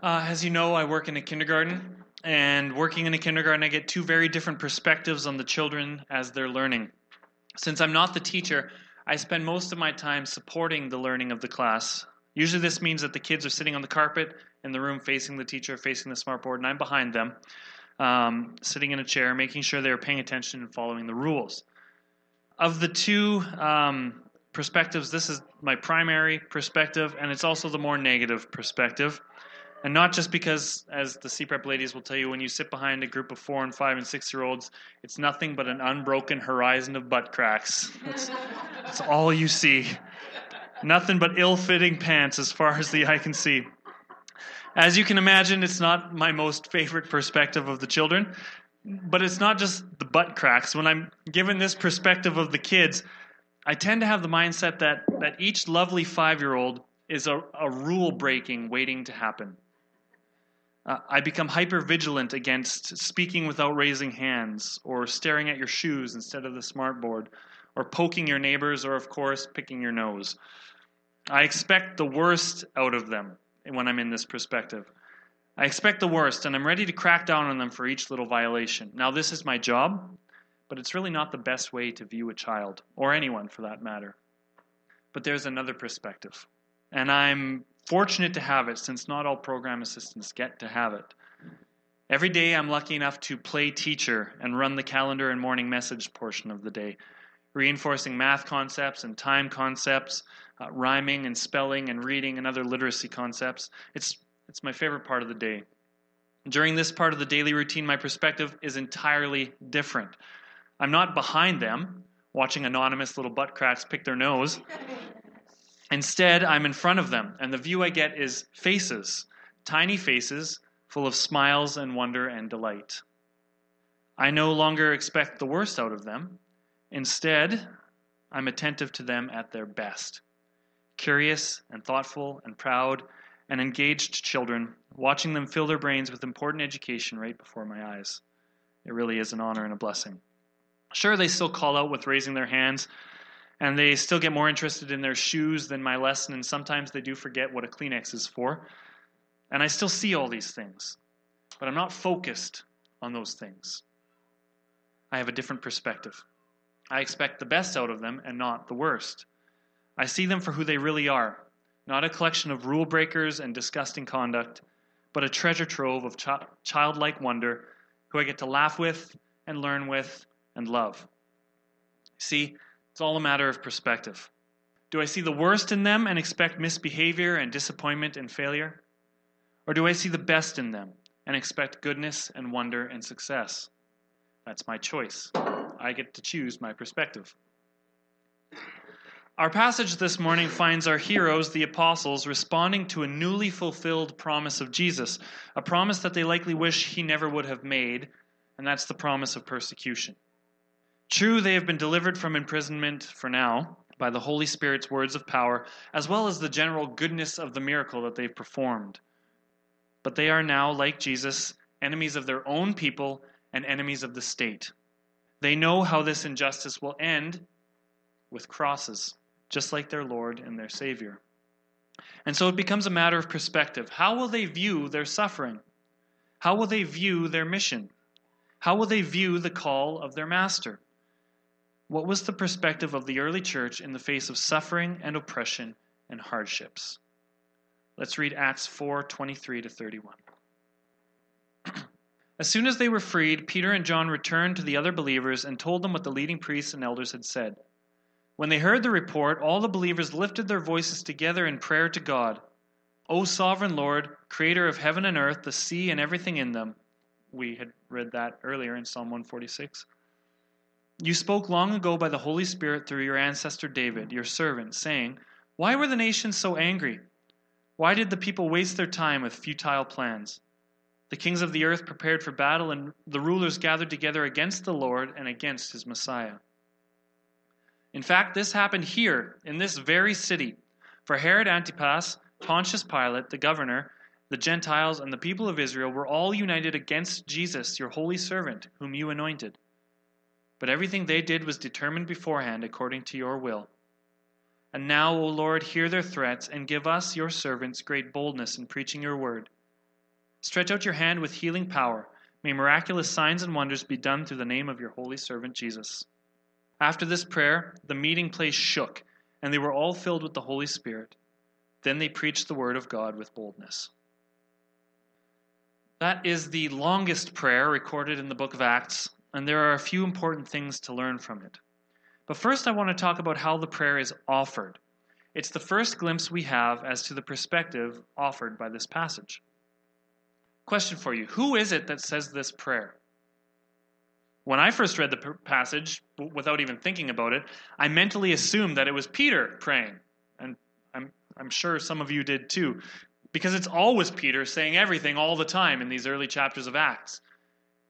Uh, as you know, I work in a kindergarten, and working in a kindergarten, I get two very different perspectives on the children as they're learning. Since I'm not the teacher, I spend most of my time supporting the learning of the class. Usually, this means that the kids are sitting on the carpet in the room facing the teacher, facing the smartboard, and I'm behind them, um, sitting in a chair, making sure they're paying attention and following the rules. Of the two um, perspectives, this is my primary perspective, and it's also the more negative perspective. And not just because, as the CPREP ladies will tell you, when you sit behind a group of four and five and six year olds, it's nothing but an unbroken horizon of butt cracks. That's, that's all you see. Nothing but ill fitting pants as far as the eye can see. As you can imagine, it's not my most favorite perspective of the children, but it's not just the butt cracks. When I'm given this perspective of the kids, I tend to have the mindset that, that each lovely five year old is a, a rule breaking waiting to happen. Uh, I become hyper vigilant against speaking without raising hands, or staring at your shoes instead of the smartboard, or poking your neighbors, or, of course, picking your nose. I expect the worst out of them when I'm in this perspective. I expect the worst, and I'm ready to crack down on them for each little violation. Now, this is my job, but it's really not the best way to view a child, or anyone for that matter. But there's another perspective, and I'm fortunate to have it since not all program assistants get to have it. Every day I'm lucky enough to play teacher and run the calendar and morning message portion of the day, reinforcing math concepts and time concepts, uh, rhyming and spelling and reading and other literacy concepts. It's, it's my favorite part of the day. During this part of the daily routine, my perspective is entirely different. I'm not behind them, watching anonymous little butt cracks pick their nose. Instead, I'm in front of them, and the view I get is faces, tiny faces full of smiles and wonder and delight. I no longer expect the worst out of them. Instead, I'm attentive to them at their best. Curious and thoughtful and proud and engaged children, watching them fill their brains with important education right before my eyes. It really is an honor and a blessing. Sure, they still call out with raising their hands and they still get more interested in their shoes than my lesson, and sometimes they do forget what a Kleenex is for. And I still see all these things, but I'm not focused on those things. I have a different perspective. I expect the best out of them and not the worst. I see them for who they really are, not a collection of rule breakers and disgusting conduct, but a treasure trove of ch- childlike wonder who I get to laugh with and learn with and love. See, it's all a matter of perspective. Do I see the worst in them and expect misbehavior and disappointment and failure? Or do I see the best in them and expect goodness and wonder and success? That's my choice. I get to choose my perspective. Our passage this morning finds our heroes, the apostles, responding to a newly fulfilled promise of Jesus, a promise that they likely wish he never would have made, and that's the promise of persecution. True, they have been delivered from imprisonment for now by the Holy Spirit's words of power, as well as the general goodness of the miracle that they've performed. But they are now, like Jesus, enemies of their own people and enemies of the state. They know how this injustice will end with crosses, just like their Lord and their Savior. And so it becomes a matter of perspective. How will they view their suffering? How will they view their mission? How will they view the call of their Master? What was the perspective of the early church in the face of suffering and oppression and hardships? Let's read Acts 4 23 to 31. as soon as they were freed, Peter and John returned to the other believers and told them what the leading priests and elders had said. When they heard the report, all the believers lifted their voices together in prayer to God. O sovereign Lord, creator of heaven and earth, the sea and everything in them. We had read that earlier in Psalm 146. You spoke long ago by the Holy Spirit through your ancestor David, your servant, saying, Why were the nations so angry? Why did the people waste their time with futile plans? The kings of the earth prepared for battle, and the rulers gathered together against the Lord and against his Messiah. In fact, this happened here, in this very city. For Herod Antipas, Pontius Pilate, the governor, the Gentiles, and the people of Israel were all united against Jesus, your holy servant, whom you anointed. But everything they did was determined beforehand according to your will. And now, O Lord, hear their threats and give us, your servants, great boldness in preaching your word. Stretch out your hand with healing power. May miraculous signs and wonders be done through the name of your holy servant Jesus. After this prayer, the meeting place shook, and they were all filled with the Holy Spirit. Then they preached the word of God with boldness. That is the longest prayer recorded in the book of Acts, and there are a few important things to learn from it. But first, I want to talk about how the prayer is offered. It's the first glimpse we have as to the perspective offered by this passage. Question for you Who is it that says this prayer? When I first read the passage, without even thinking about it, I mentally assumed that it was Peter praying. And I'm, I'm sure some of you did too, because it's always Peter saying everything all the time in these early chapters of Acts.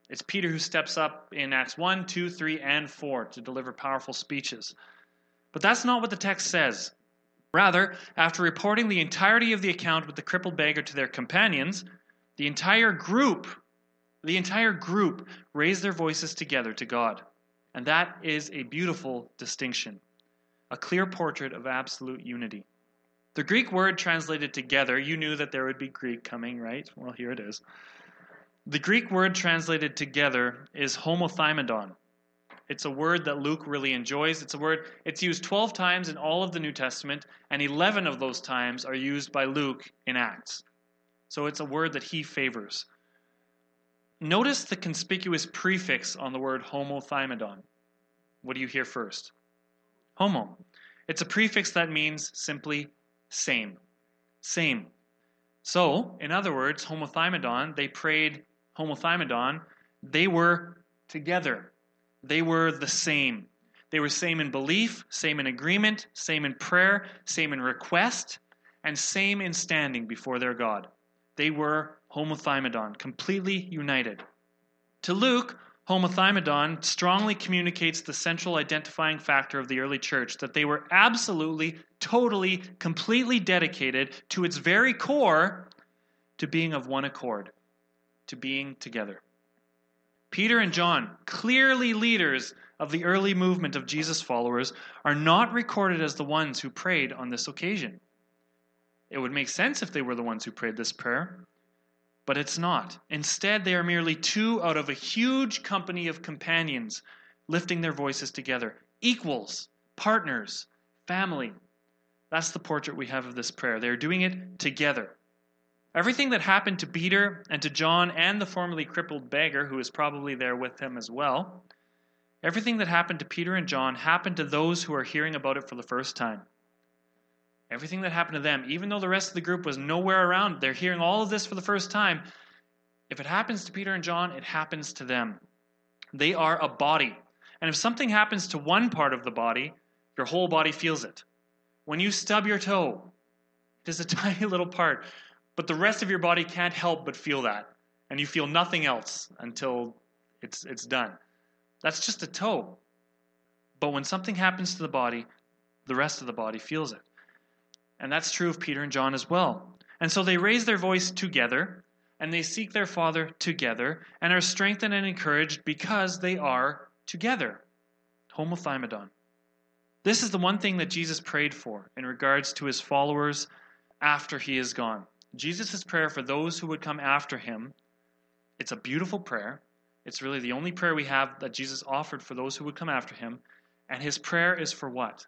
It's Peter who steps up in Acts 1, 2, 3, and 4 to deliver powerful speeches. But that's not what the text says. Rather, after reporting the entirety of the account with the crippled beggar to their companions, the entire group, the entire group raised their voices together to God. And that is a beautiful distinction, a clear portrait of absolute unity. The Greek word translated together, you knew that there would be Greek coming, right? Well, here it is. The Greek word translated together is homothymadon. It's a word that Luke really enjoys. It's a word, it's used 12 times in all of the New Testament, and 11 of those times are used by Luke in Acts. So it's a word that he favors. Notice the conspicuous prefix on the word homothymadon. What do you hear first? Homo. It's a prefix that means simply same. Same. So, in other words, homothymadon, they prayed homothymadon, they were together. They were the same. They were same in belief, same in agreement, same in prayer, same in request, and same in standing before their God. They were homothymadon, completely united. To Luke, homothymadon strongly communicates the central identifying factor of the early church that they were absolutely, totally, completely dedicated to its very core to being of one accord, to being together. Peter and John, clearly leaders of the early movement of Jesus followers, are not recorded as the ones who prayed on this occasion. It would make sense if they were the ones who prayed this prayer, but it's not. Instead, they are merely two out of a huge company of companions lifting their voices together, equals, partners, family. That's the portrait we have of this prayer. They are doing it together. Everything that happened to Peter and to John and the formerly crippled beggar, who is probably there with him as well, everything that happened to Peter and John happened to those who are hearing about it for the first time. Everything that happened to them, even though the rest of the group was nowhere around, they're hearing all of this for the first time. If it happens to Peter and John, it happens to them. They are a body. And if something happens to one part of the body, your whole body feels it. When you stub your toe, it is a tiny little part, but the rest of your body can't help but feel that. And you feel nothing else until it's, it's done. That's just a toe. But when something happens to the body, the rest of the body feels it. And that's true of Peter and John as well. And so they raise their voice together, and they seek their Father together, and are strengthened and encouraged because they are together. Homothymadon. This is the one thing that Jesus prayed for in regards to his followers after he is gone. Jesus' prayer for those who would come after him, it's a beautiful prayer. It's really the only prayer we have that Jesus offered for those who would come after him. And his prayer is for what?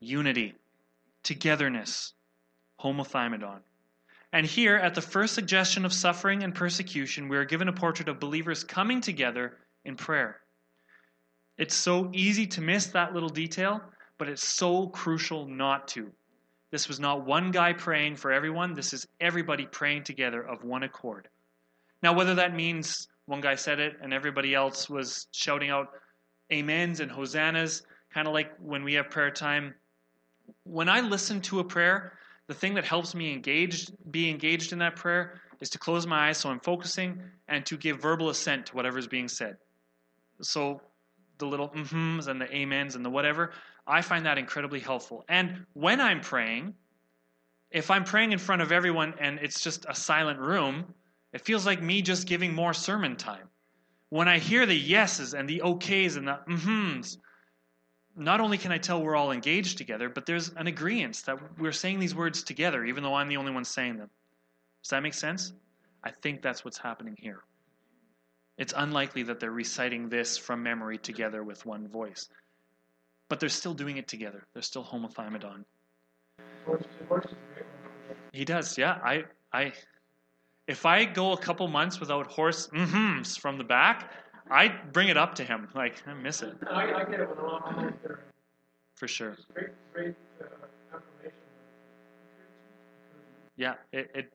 Unity togetherness, homothymadon. And here, at the first suggestion of suffering and persecution, we are given a portrait of believers coming together in prayer. It's so easy to miss that little detail, but it's so crucial not to. This was not one guy praying for everyone, this is everybody praying together of one accord. Now, whether that means one guy said it and everybody else was shouting out amens and hosannas, kind of like when we have prayer time when I listen to a prayer, the thing that helps me engage, be engaged in that prayer is to close my eyes so I'm focusing and to give verbal assent to whatever is being said. So the little mm-hms and the amens and the whatever, I find that incredibly helpful. And when I'm praying, if I'm praying in front of everyone and it's just a silent room, it feels like me just giving more sermon time. When I hear the yeses and the okays and the mm-hms, not only can I tell we're all engaged together, but there's an agreement that we're saying these words together, even though I'm the only one saying them. Does that make sense? I think that's what's happening here. It's unlikely that they're reciting this from memory together with one voice. But they're still doing it together. They're still homothymadon. He does, yeah. I, I, if I go a couple months without horse mm-hms from the back, I bring it up to him. Like I miss it. I, I get it when. For sure. Great, great uh. Yeah, it, it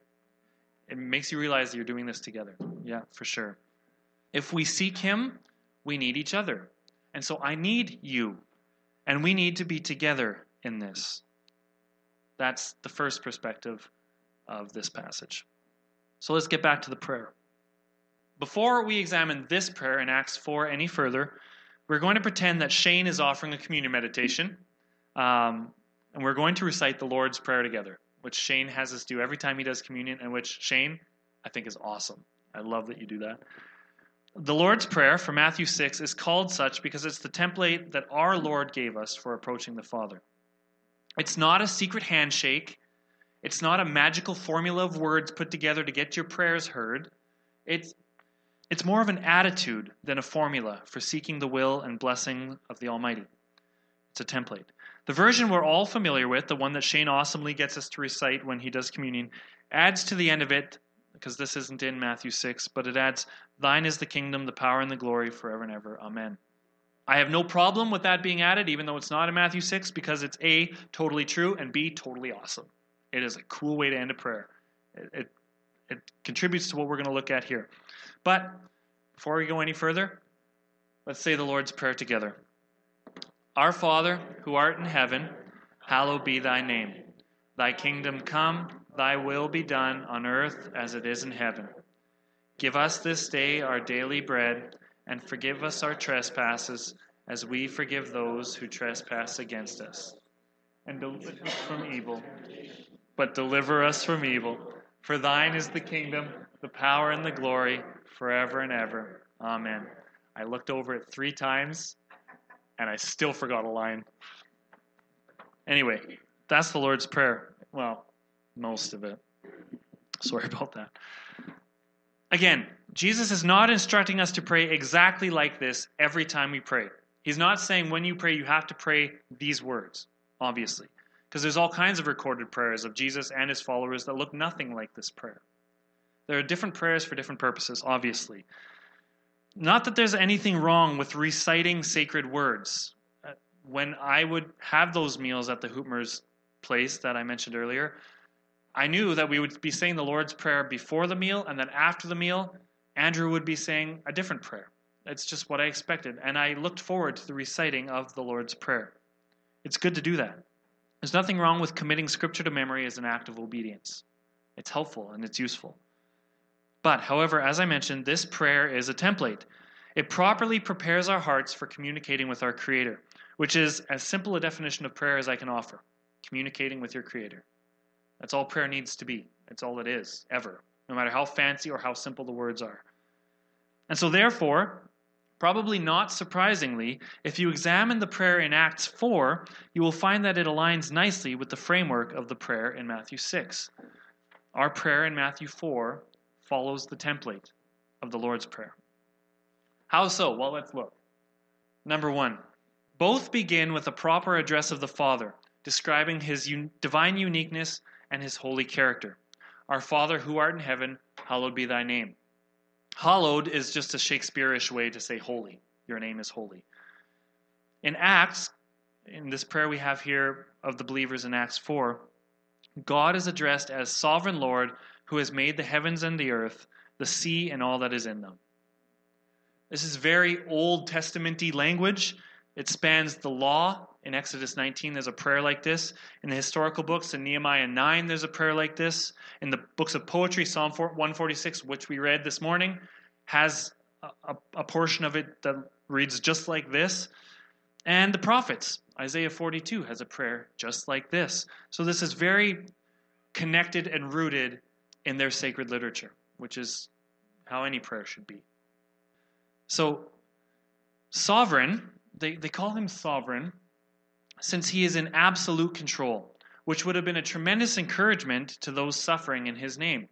it makes you realize that you're doing this together. Yeah, for sure. If we seek Him, we need each other. And so I need you. And we need to be together in this. That's the first perspective of this passage. So let's get back to the prayer. Before we examine this prayer in Acts 4 any further, we're going to pretend that Shane is offering a communion meditation. Um, and we're going to recite the Lord's Prayer together, which Shane has us do every time he does communion, and which Shane, I think, is awesome. I love that you do that. The Lord's Prayer from Matthew 6 is called such because it's the template that our Lord gave us for approaching the Father. It's not a secret handshake. It's not a magical formula of words put together to get your prayers heard. It's, it's more of an attitude than a formula for seeking the will and blessing of the Almighty. It's a template. The version we're all familiar with, the one that Shane awesomely gets us to recite when he does communion, adds to the end of it, because this isn't in Matthew 6, but it adds, Thine is the kingdom, the power, and the glory forever and ever. Amen. I have no problem with that being added, even though it's not in Matthew 6, because it's A, totally true, and B, totally awesome. It is a cool way to end a prayer. It, it, it contributes to what we're going to look at here. But before we go any further, let's say the Lord's Prayer together. Our Father, who art in heaven, hallowed be thy name. Thy kingdom come, thy will be done on earth as it is in heaven. Give us this day our daily bread and forgive us our trespasses as we forgive those who trespass against us. And deliver us from evil. But deliver us from evil. For thine is the kingdom, the power, and the glory forever and ever. Amen. I looked over it three times and I still forgot a line. Anyway, that's the Lord's Prayer. Well, most of it. Sorry about that. Again, Jesus is not instructing us to pray exactly like this every time we pray. He's not saying when you pray, you have to pray these words, obviously, because there's all kinds of recorded prayers of Jesus and his followers that look nothing like this prayer. There are different prayers for different purposes, obviously. Not that there's anything wrong with reciting sacred words. Uh, when I would have those meals at the Hoopmer's place that I mentioned earlier, I knew that we would be saying the Lord's Prayer before the meal, and then after the meal, Andrew would be saying a different prayer. It's just what I expected. And I looked forward to the reciting of the Lord's Prayer. It's good to do that. There's nothing wrong with committing Scripture to memory as an act of obedience. It's helpful and it's useful. But, however, as I mentioned, this prayer is a template. It properly prepares our hearts for communicating with our Creator, which is as simple a definition of prayer as I can offer communicating with your Creator. That's all prayer needs to be. It's all it is, ever, no matter how fancy or how simple the words are. And so, therefore, probably not surprisingly, if you examine the prayer in Acts 4, you will find that it aligns nicely with the framework of the prayer in Matthew 6. Our prayer in Matthew 4 follows the template of the Lord's Prayer. How so? Well, let's look. Number one, both begin with a proper address of the Father, describing his un- divine uniqueness and his holy character. Our Father who art in heaven, hallowed be thy name. Hallowed is just a Shakespeareish way to say holy. Your name is holy. In Acts, in this prayer we have here of the believers in Acts 4, God is addressed as sovereign Lord who has made the heavens and the earth, the sea and all that is in them. This is very Old Testamenty language. It spans the law in Exodus 19, there's a prayer like this. In the historical books, in Nehemiah 9, there's a prayer like this. In the books of poetry, Psalm 146, which we read this morning, has a, a, portion of it that reads just like this. And the prophets, Isaiah 42 has a prayer just like this. So this is very connected and rooted in their sacred literature, which is how any prayer should be. So, sovereign, they, they call him sovereign since he is in absolute control, which would have been a tremendous encouragement to those suffering in his name.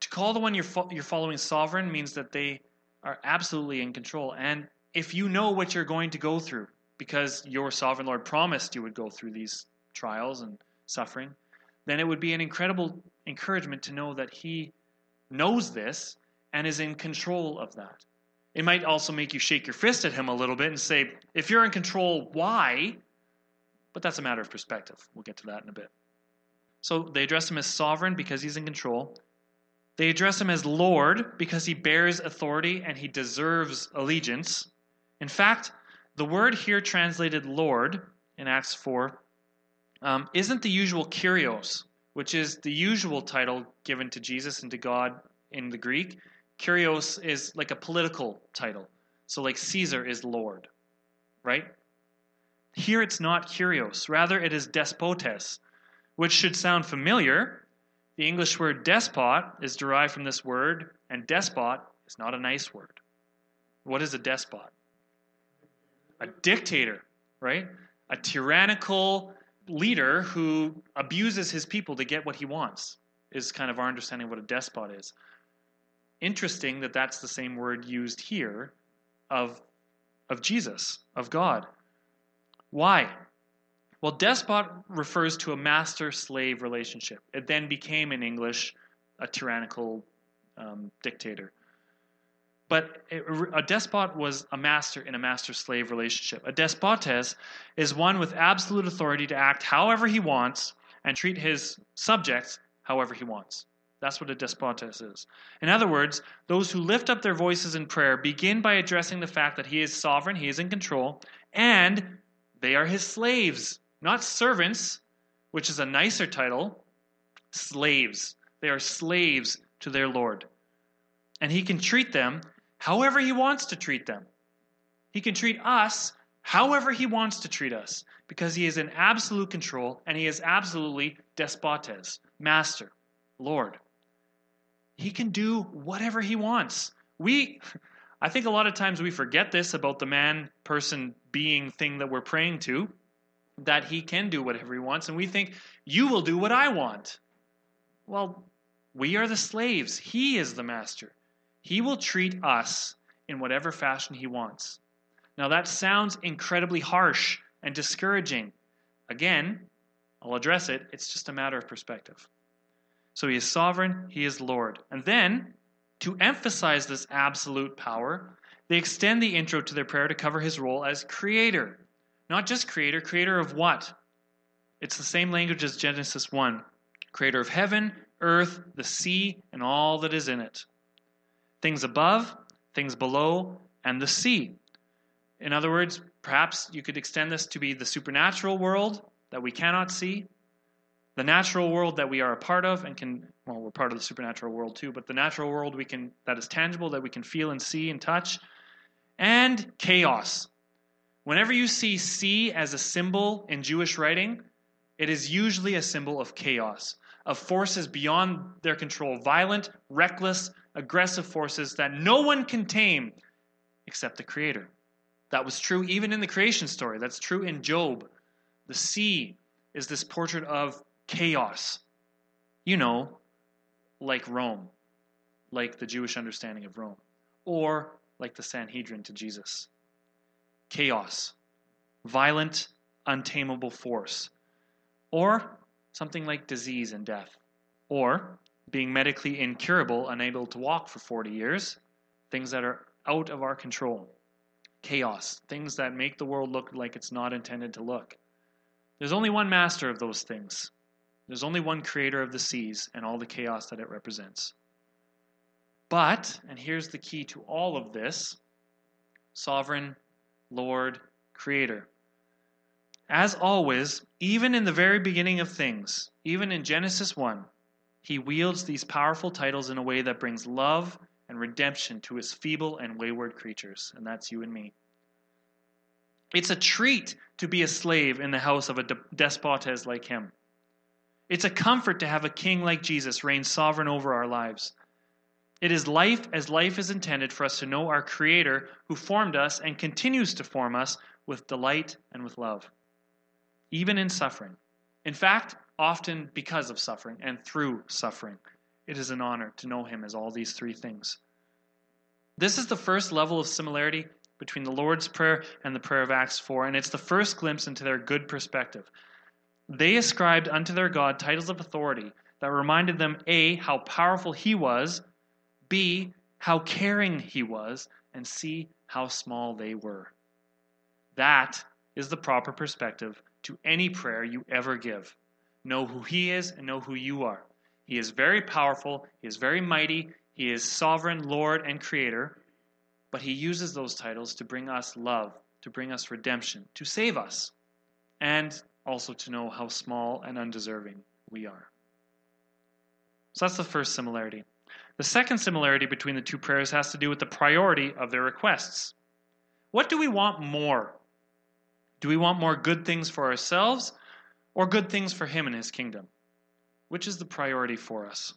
to call the one you're, fo- you're following sovereign means that they are absolutely in control. And if you know what you're going to go through, because your sovereign Lord promised you would go through these trials and suffering, then it would be an incredible encouragement to know that He knows this and is in control of that. It might also make you shake your fist at Him a little bit and say, if you're in control, why? But that's a matter of perspective. We'll get to that in a bit. So they address Him as sovereign because He's in control. They address him as Lord because he bears authority and he deserves allegiance. In fact, the word here translated Lord in Acts 4 um, isn't the usual Kyrios, which is the usual title given to Jesus and to God in the Greek. Kyrios is like a political title. So, like Caesar is Lord, right? Here it's not Kyrios. Rather, it is despotes, which should sound familiar the English word despot is derived from this word, and despot is not a nice word. What is a despot? A dictator, right? A tyrannical leader who abuses his people to get what he wants, is kind of our understanding of what a despot is. Interesting that that's the same word used here of, of Jesus, of God. Why? Well, despot refers to a master slave relationship. It then became, in English, a tyrannical um, dictator. But it, a despot was a master in a master slave relationship. A despotes is one with absolute authority to act however he wants and treat his subjects however he wants. That's what a despotes is. In other words, those who lift up their voices in prayer begin by addressing the fact that he is sovereign, he is in control, and they are his slaves. Not servants, which is a nicer title, slaves. They are slaves to their Lord. And he can treat them however he wants to treat them. He can treat us however he wants to treat us because he is in absolute control and he is absolutely despotes, master, Lord. He can do whatever he wants. We I think a lot of times we forget this about the man, person, being thing that we're praying to that he can do whatever he wants, and we think, you will do what I want. Well, we are the slaves. He is the master. He will treat us in whatever fashion he wants. Now, that sounds incredibly harsh and discouraging. Again, I'll address it. It's just a matter of perspective. So he is sovereign, he is Lord. And then, to emphasize this absolute power, they extend the intro to their prayer to cover his role as creator. Not just creator, creator of what? It's the same language as Genesis 1 creator of heaven, earth, the sea, and all that is in it. Things above, things below, and the sea. In other words, perhaps you could extend this to be the supernatural world that we cannot see, the natural world that we are a part of and can well we're part of the supernatural world too but the natural world we can that is tangible that we can feel and see and touch and chaos Whenever you see sea as a symbol in Jewish writing, it is usually a symbol of chaos, of forces beyond their control, violent, reckless, aggressive forces that no one can tame except the Creator. That was true even in the creation story. That's true in Job. The sea is this portrait of chaos. You know, like Rome, like the Jewish understanding of Rome, or like the Sanhedrin to Jesus. Chaos, violent, untamable force, or something like disease and death, or being medically incurable, unable to walk for 40 years, things that are out of our control, chaos, things that make the world look like it's not intended to look. There's only one master of those things. There's only one creator of the seas and all the chaos that it represents. But, and here's the key to all of this sovereign, Lord, Creator. As always, even in the very beginning of things, even in Genesis 1, he wields these powerful titles in a way that brings love and redemption to his feeble and wayward creatures, and that's you and me. It's a treat to be a slave in the house of a despotes like him. It's a comfort to have a king like Jesus reign sovereign over our lives. It is life as life is intended for us to know our Creator who formed us and continues to form us with delight and with love, even in suffering. In fact, often because of suffering and through suffering. it is an honor to know him as all these three things. This is the first level of similarity between the Lord's Prayer and the prayer of Acts 4, and it's the first glimpse into their good perspective. They ascribed unto their God titles of authority that reminded them A, how powerful he was, B, how caring he was, and C, how small they were. That is the proper perspective to any prayer you ever give. Know who he is and know who you are. He is very powerful, he is very mighty, he is sovereign, Lord, and creator, but he uses those titles to bring us love, to bring us redemption, to save us, and also to know how small and undeserving we are. So that's the first similarity. The second similarity between the two prayers has to do with the priority of their requests. What do we want more? Do we want more good things for ourselves or good things for Him and His kingdom? Which is the priority for us?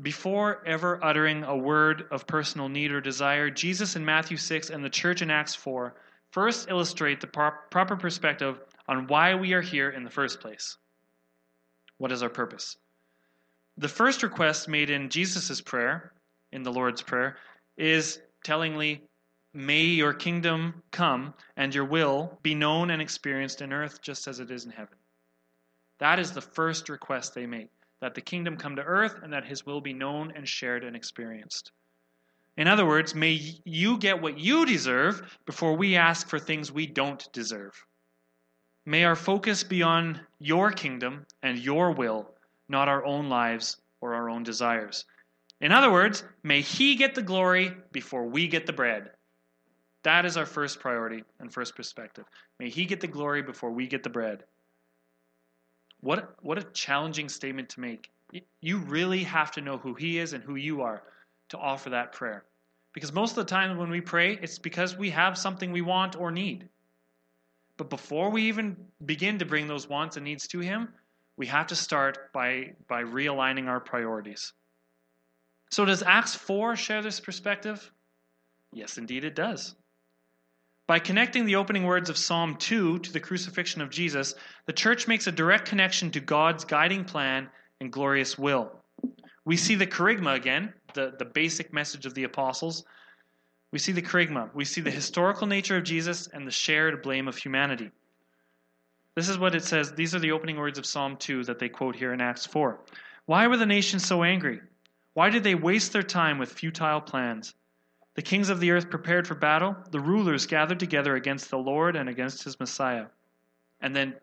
Before ever uttering a word of personal need or desire, Jesus in Matthew 6 and the church in Acts 4 first illustrate the proper perspective on why we are here in the first place. What is our purpose? The first request made in Jesus' prayer, in the Lord's Prayer, is tellingly, May your kingdom come and your will be known and experienced in earth just as it is in heaven. That is the first request they make that the kingdom come to earth and that his will be known and shared and experienced. In other words, may you get what you deserve before we ask for things we don't deserve. May our focus be on your kingdom and your will not our own lives or our own desires. In other words, may He get the glory before we get the bread. That is our first priority and first perspective. May He get the glory before we get the bread. What, what a challenging statement to make. You really have to know who He is and who you are to offer that prayer. Because most of the time when we pray, it's because we have something we want or need. But before we even begin to bring those wants and needs to Him, we have to start by, by realigning our priorities. So, does Acts 4 share this perspective? Yes, indeed, it does. By connecting the opening words of Psalm 2 to the crucifixion of Jesus, the church makes a direct connection to God's guiding plan and glorious will. We see the kerygma again, the, the basic message of the apostles. We see the kerygma. We see the historical nature of Jesus and the shared blame of humanity. This is what it says. These are the opening words of Psalm 2 that they quote here in Acts 4. Why were the nations so angry? Why did they waste their time with futile plans? The kings of the earth prepared for battle. The rulers gathered together against the Lord and against his Messiah. And then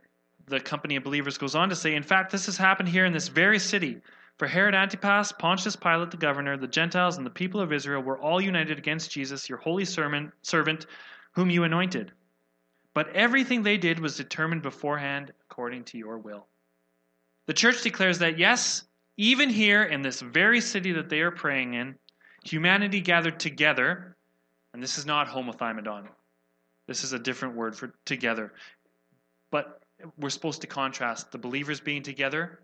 the company of believers goes on to say, In fact, this has happened here in this very city. For Herod Antipas, Pontius Pilate the governor, the Gentiles, and the people of Israel were all united against Jesus, your holy servant, whom you anointed. But everything they did was determined beforehand according to your will. The church declares that, yes, even here in this very city that they are praying in, humanity gathered together, and this is not homothymadon. This is a different word for together. But we're supposed to contrast the believers being together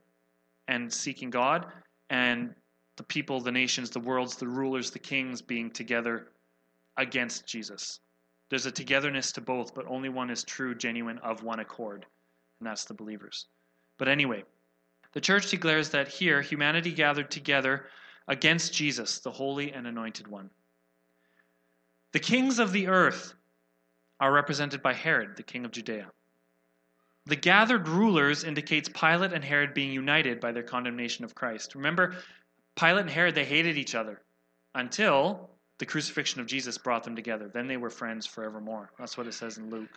and seeking God, and the people, the nations, the worlds, the rulers, the kings being together against Jesus. There's a togetherness to both, but only one is true, genuine, of one accord, and that's the believers. But anyway, the church declares that here humanity gathered together against Jesus, the holy and anointed one. The kings of the earth are represented by Herod, the king of Judea. The gathered rulers indicates Pilate and Herod being united by their condemnation of Christ. Remember, Pilate and Herod, they hated each other until the crucifixion of Jesus brought them together. Then they were friends forevermore. That's what it says in Luke.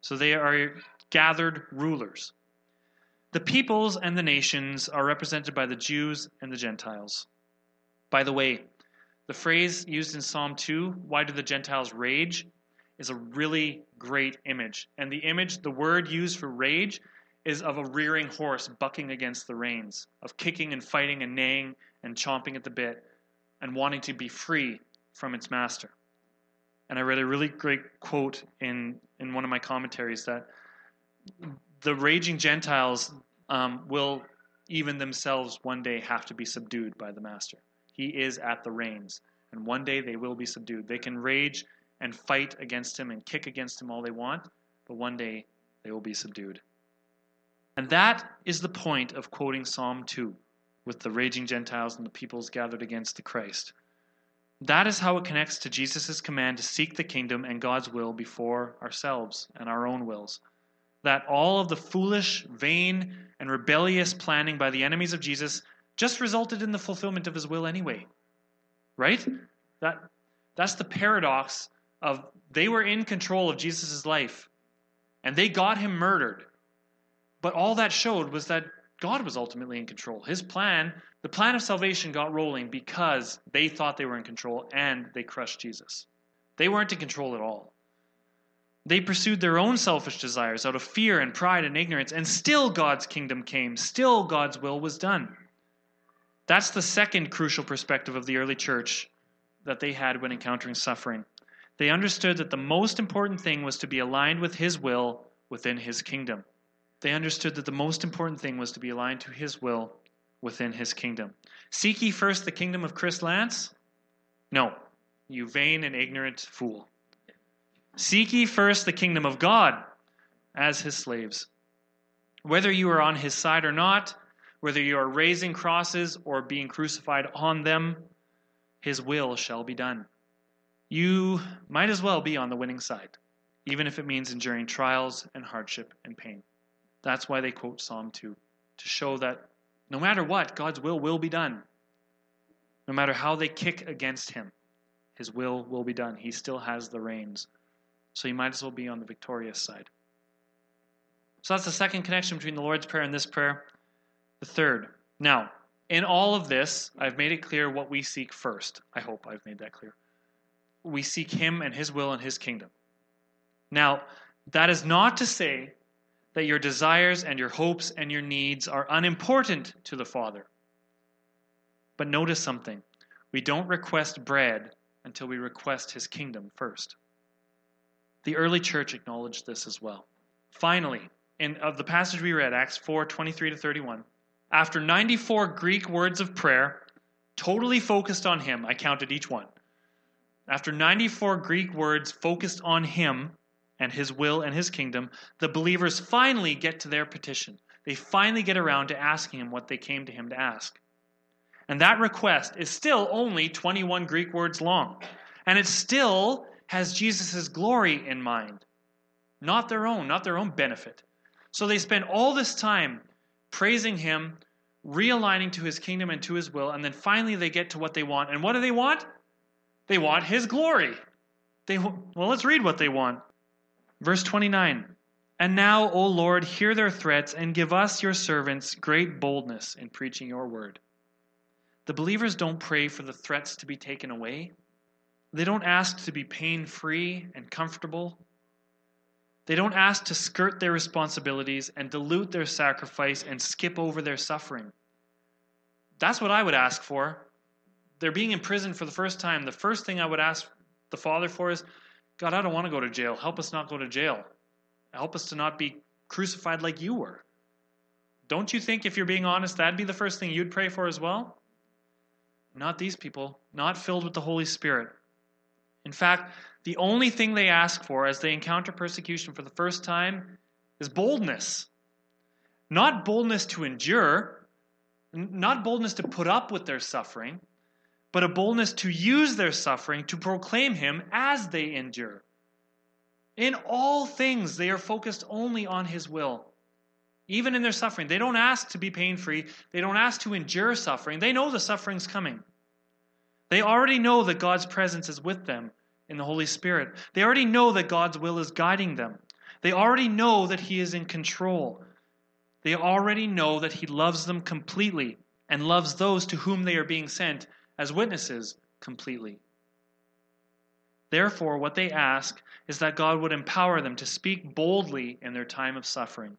So they are gathered rulers. The peoples and the nations are represented by the Jews and the Gentiles. By the way, the phrase used in Psalm 2, why do the Gentiles rage, is a really great image. And the image, the word used for rage, is of a rearing horse bucking against the reins, of kicking and fighting and neighing and chomping at the bit and wanting to be free from its master. And I read a really great quote in, in one of my commentaries that the raging Gentiles um, will even themselves one day have to be subdued by the master. He is at the reins, and one day they will be subdued. They can rage and fight against him and kick against him all they want, but one day they will be subdued. And that is the point of quoting Psalm 2. with the raging Gentiles and the peoples gathered against the Christ. That is how it connects to Jesus' command to seek the kingdom and God's will before ourselves and our own wills. That all of the foolish, vain, and rebellious planning by the enemies of Jesus just resulted in the fulfillment of his will anyway. Right? That, that's the paradox of they were in control of Jesus' life and they got him murdered. But all that showed was that God was ultimately in control. His plan, the plan of salvation, got rolling because they thought they were in control and they crushed Jesus. They weren't in control at all. They pursued their own selfish desires out of fear and pride and ignorance, and still God's kingdom came. Still God's will was done. That's the second crucial perspective of the early church that they had when encountering suffering. They understood that the most important thing was to be aligned with His will within His kingdom. They understood that the most important thing was to be aligned to His will within His kingdom. Seek ye first the kingdom of Chris Lance? No, you vain and ignorant fool. Seek ye first the kingdom of God as His slaves. Whether you are on His side or not, whether you are raising crosses or being crucified on them, his will shall be done. You might as well be on the winning side, even if it means enduring trials and hardship and pain. That's why they quote Psalm 2, to show that no matter what, God's will will be done. No matter how they kick against him, his will will be done. He still has the reins. So you might as well be on the victorious side. So that's the second connection between the Lord's Prayer and this prayer. The third. Now, in all of this, I've made it clear what we seek first. I hope I've made that clear. We seek Him and His will and His kingdom. Now, that is not to say that your desires and your hopes and your needs are unimportant to the Father. But notice something we don't request bread until we request His kingdom first. The early church acknowledged this as well. Finally, in of the passage we read, Acts 4 23 to 31, after 94 Greek words of prayer, totally focused on Him, I counted each one. After 94 Greek words focused on Him and His will and His kingdom, the believers finally get to their petition. They finally get around to asking Him what they came to Him to ask. And that request is still only 21 Greek words long. And it still has Jesus' glory in mind, not their own, not their own benefit. So they spend all this time praising Him, realigning to His kingdom and to His will, and then finally they get to what they want. And what do they want? They want His glory. They, well, let's read what they want. Verse 29 And now, O Lord, hear their threats and give us, your servants, great boldness in preaching your word. The believers don't pray for the threats to be taken away. They don't ask to be pain free and comfortable. They don't ask to skirt their responsibilities and dilute their sacrifice and skip over their suffering. That's what I would ask for. They're being imprisoned for the first time. The first thing I would ask the Father for is God, I don't want to go to jail. Help us not go to jail. Help us to not be crucified like you were. Don't you think, if you're being honest, that'd be the first thing you'd pray for as well? Not these people, not filled with the Holy Spirit. In fact, the only thing they ask for as they encounter persecution for the first time is boldness. Not boldness to endure, not boldness to put up with their suffering, but a boldness to use their suffering to proclaim Him as they endure. In all things, they are focused only on His will. Even in their suffering, they don't ask to be pain free. They don't ask to endure suffering. They know the suffering's coming. They already know that God's presence is with them in the Holy Spirit. They already know that God's will is guiding them. They already know that He is in control. They already know that He loves them completely and loves those to whom they are being sent as witnesses completely. Therefore, what they ask is that God would empower them to speak boldly in their time of suffering,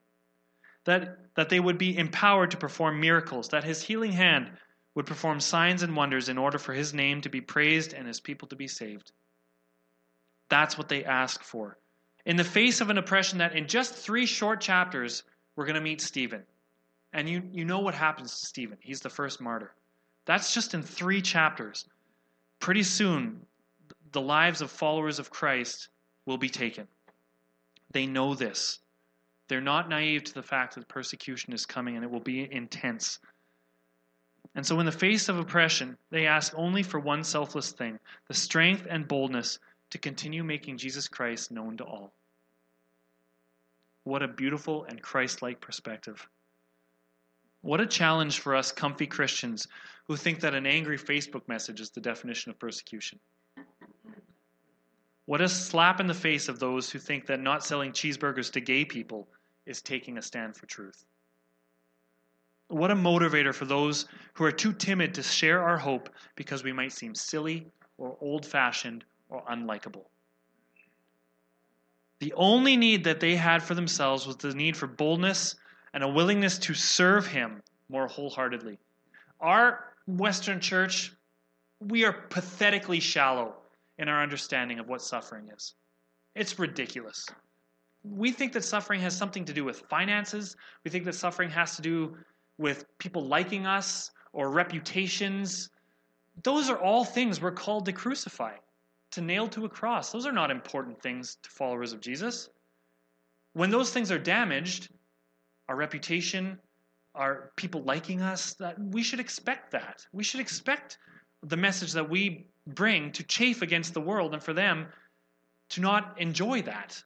that, that they would be empowered to perform miracles, that His healing hand would perform signs and wonders in order for His name to be praised and His people to be saved. That's what they ask for. In the face of an oppression that in just three short chapters, we're going to meet Stephen. And you, you know what happens to Stephen. He's the first martyr. That's just in three chapters. Pretty soon, the lives of followers of Christ will be taken. They know this. They're not naive to the fact that persecution is coming and it will be intense. And so, in the face of oppression, they ask only for one selfless thing the strength and boldness to continue making Jesus Christ known to all. What a beautiful and Christ like perspective. What a challenge for us comfy Christians who think that an angry Facebook message is the definition of persecution. What a slap in the face of those who think that not selling cheeseburgers to gay people is taking a stand for truth. What a motivator for those who are too timid to share our hope because we might seem silly or old fashioned or unlikable. The only need that they had for themselves was the need for boldness and a willingness to serve Him more wholeheartedly. Our Western church, we are pathetically shallow in our understanding of what suffering is. It's ridiculous. We think that suffering has something to do with finances. We think that suffering has to do with people liking us or reputations. Those are all things we're called to crucify, to nail to a cross. Those are not important things to followers of Jesus. When those things are damaged, our reputation, our people liking us, that we should expect that. We should expect the message that we bring to chafe against the world and for them to not enjoy that.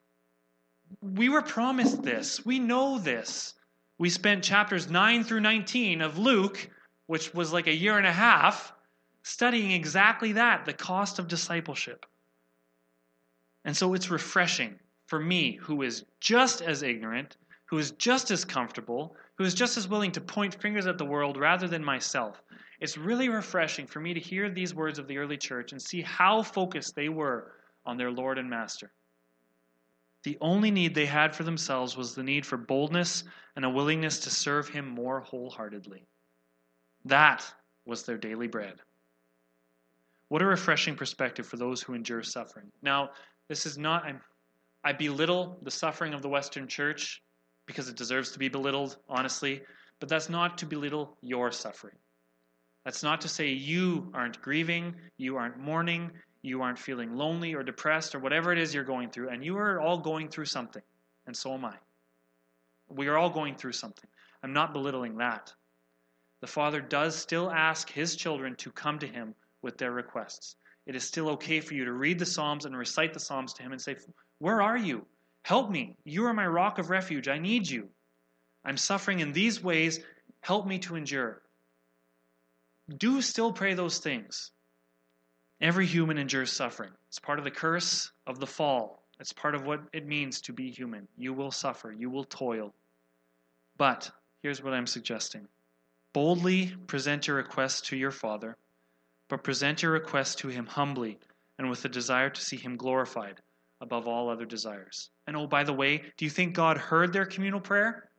We were promised this. We know this. We spent chapters 9 through 19 of Luke, which was like a year and a half, studying exactly that the cost of discipleship. And so it's refreshing for me, who is just as ignorant, who is just as comfortable, who is just as willing to point fingers at the world rather than myself. It's really refreshing for me to hear these words of the early church and see how focused they were on their Lord and Master. The only need they had for themselves was the need for boldness and a willingness to serve Him more wholeheartedly. That was their daily bread. What a refreshing perspective for those who endure suffering. Now, this is not, I'm, I belittle the suffering of the Western church because it deserves to be belittled, honestly, but that's not to belittle your suffering. That's not to say you aren't grieving, you aren't mourning, you aren't feeling lonely or depressed or whatever it is you're going through, and you are all going through something, and so am I. We are all going through something. I'm not belittling that. The Father does still ask His children to come to Him with their requests. It is still okay for you to read the Psalms and recite the Psalms to Him and say, Where are you? Help me. You are my rock of refuge. I need you. I'm suffering in these ways. Help me to endure. Do still pray those things. Every human endures suffering. It's part of the curse of the fall. It's part of what it means to be human. You will suffer, you will toil. But here's what I'm suggesting boldly present your request to your Father, but present your request to Him humbly and with a desire to see Him glorified above all other desires. And oh, by the way, do you think God heard their communal prayer?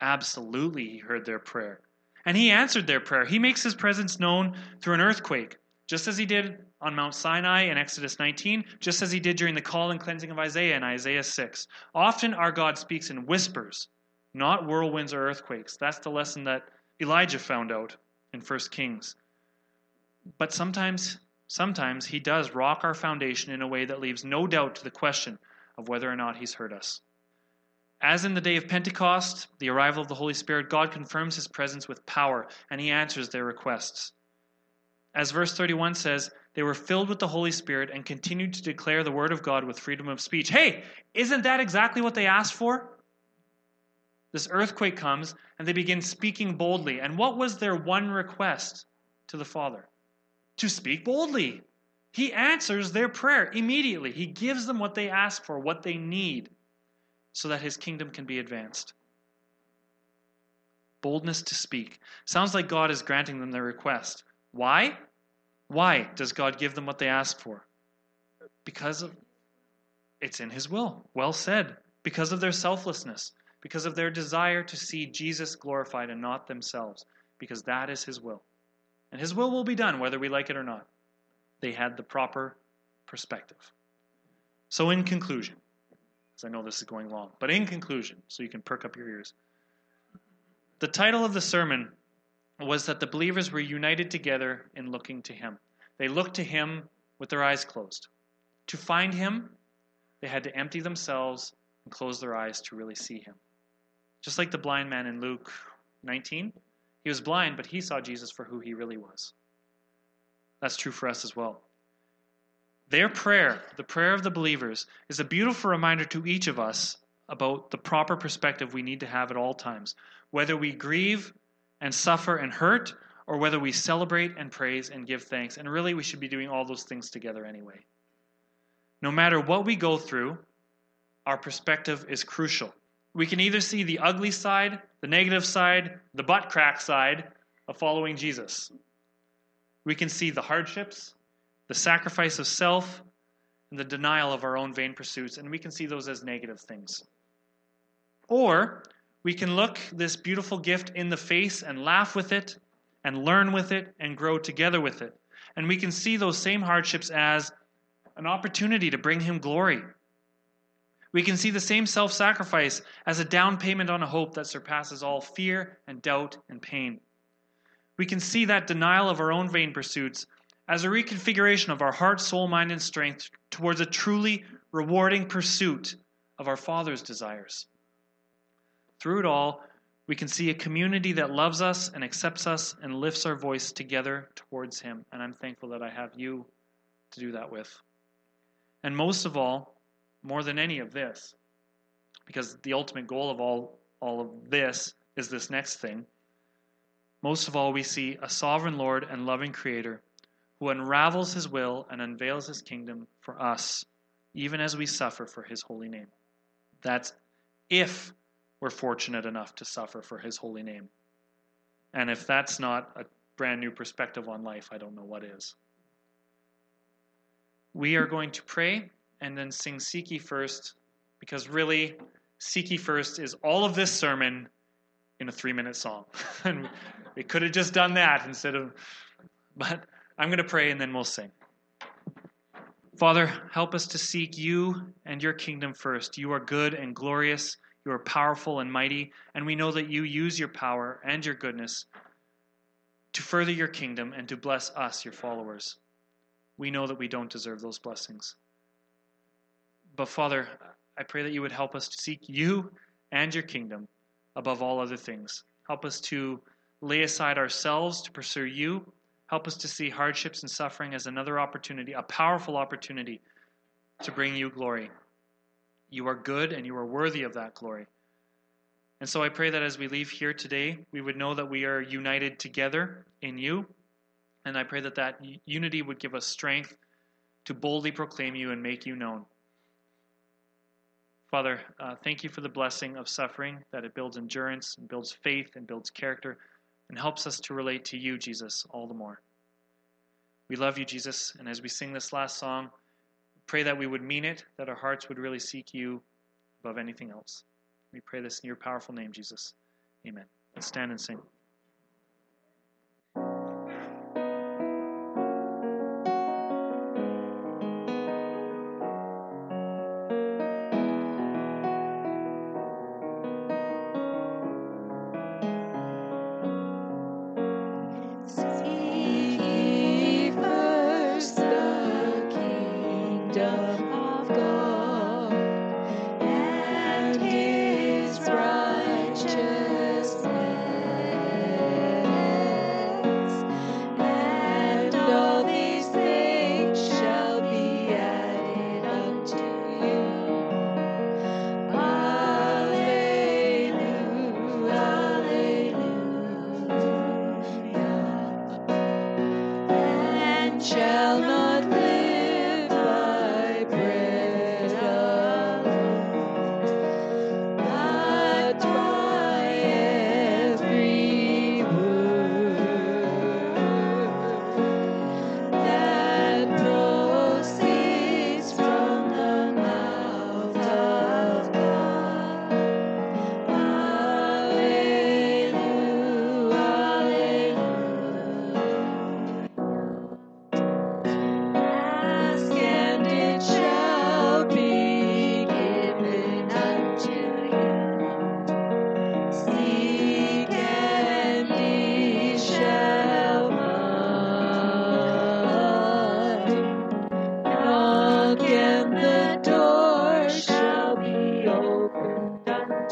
Absolutely, He heard their prayer. And He answered their prayer. He makes His presence known through an earthquake just as he did on Mount Sinai in Exodus 19, just as he did during the call and cleansing of Isaiah in Isaiah 6. Often our God speaks in whispers, not whirlwinds or earthquakes. That's the lesson that Elijah found out in 1 Kings. But sometimes, sometimes he does rock our foundation in a way that leaves no doubt to the question of whether or not he's heard us. As in the day of Pentecost, the arrival of the Holy Spirit, God confirms his presence with power and he answers their requests. As verse 31 says, they were filled with the Holy Spirit and continued to declare the word of God with freedom of speech. Hey, isn't that exactly what they asked for? This earthquake comes and they begin speaking boldly. And what was their one request to the Father? To speak boldly. He answers their prayer immediately. He gives them what they ask for, what they need, so that his kingdom can be advanced. Boldness to speak. Sounds like God is granting them their request. Why? Why does God give them what they ask for? Because of it's in his will. Well said. Because of their selflessness, because of their desire to see Jesus glorified and not themselves, because that is his will. And his will will be done whether we like it or not. They had the proper perspective. So, in conclusion, because I know this is going long, but in conclusion, so you can perk up your ears, the title of the sermon was that the believers were united together in looking to him. They looked to him with their eyes closed. To find him, they had to empty themselves and close their eyes to really see him. Just like the blind man in Luke 19, He was blind, but he saw Jesus for who he really was. That's true for us as well. Their prayer, the prayer of the believers, is a beautiful reminder to each of us about the proper perspective we need to have at all times, whether we grieve and suffer and hurt, or whether we celebrate and praise and give thanks. And really, we should be doing all those things together anyway. No matter what we go through, our perspective is crucial. We can either see the ugly side, the negative side, the butt crack side of following Jesus. We can see the hardships, the sacrifice of self, and the denial of our own vain pursuits, and we can see those as negative things. Or we can look this beautiful gift in the face and laugh with it and learn with it and grow together with it. And we can see those same hardships as an opportunity to bring Him glory. We can see the same self sacrifice as a down payment on a hope that surpasses all fear and doubt and pain. We can see that denial of our own vain pursuits as a reconfiguration of our heart, soul, mind, and strength towards a truly rewarding pursuit of our Father's desires. Through it all, we can see a community that loves us and accepts us and lifts our voice together towards Him. And I'm thankful that I have you to do that with. And most of all, more than any of this, because the ultimate goal of all, all of this is this next thing. Most of all, we see a sovereign Lord and loving Creator who unravels His will and unveils His kingdom for us, even as we suffer for His holy name. That's if we're fortunate enough to suffer for his holy name. And if that's not a brand new perspective on life, I don't know what is. We are going to pray and then sing Seek Ye First, because really, Seek Ye First is all of this sermon in a three minute song. and we could have just done that instead of. But I'm going to pray and then we'll sing. Father, help us to seek you and your kingdom first. You are good and glorious. You are powerful and mighty, and we know that you use your power and your goodness to further your kingdom and to bless us, your followers. We know that we don't deserve those blessings. But Father, I pray that you would help us to seek you and your kingdom above all other things. Help us to lay aside ourselves to pursue you. Help us to see hardships and suffering as another opportunity, a powerful opportunity to bring you glory. You are good and you are worthy of that glory. And so I pray that as we leave here today, we would know that we are united together in you. And I pray that that unity would give us strength to boldly proclaim you and make you known. Father, uh, thank you for the blessing of suffering, that it builds endurance and builds faith and builds character and helps us to relate to you, Jesus, all the more. We love you, Jesus. And as we sing this last song, Pray that we would mean it, that our hearts would really seek you above anything else. We pray this in your powerful name, Jesus. Amen. Let's stand and sing.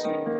team.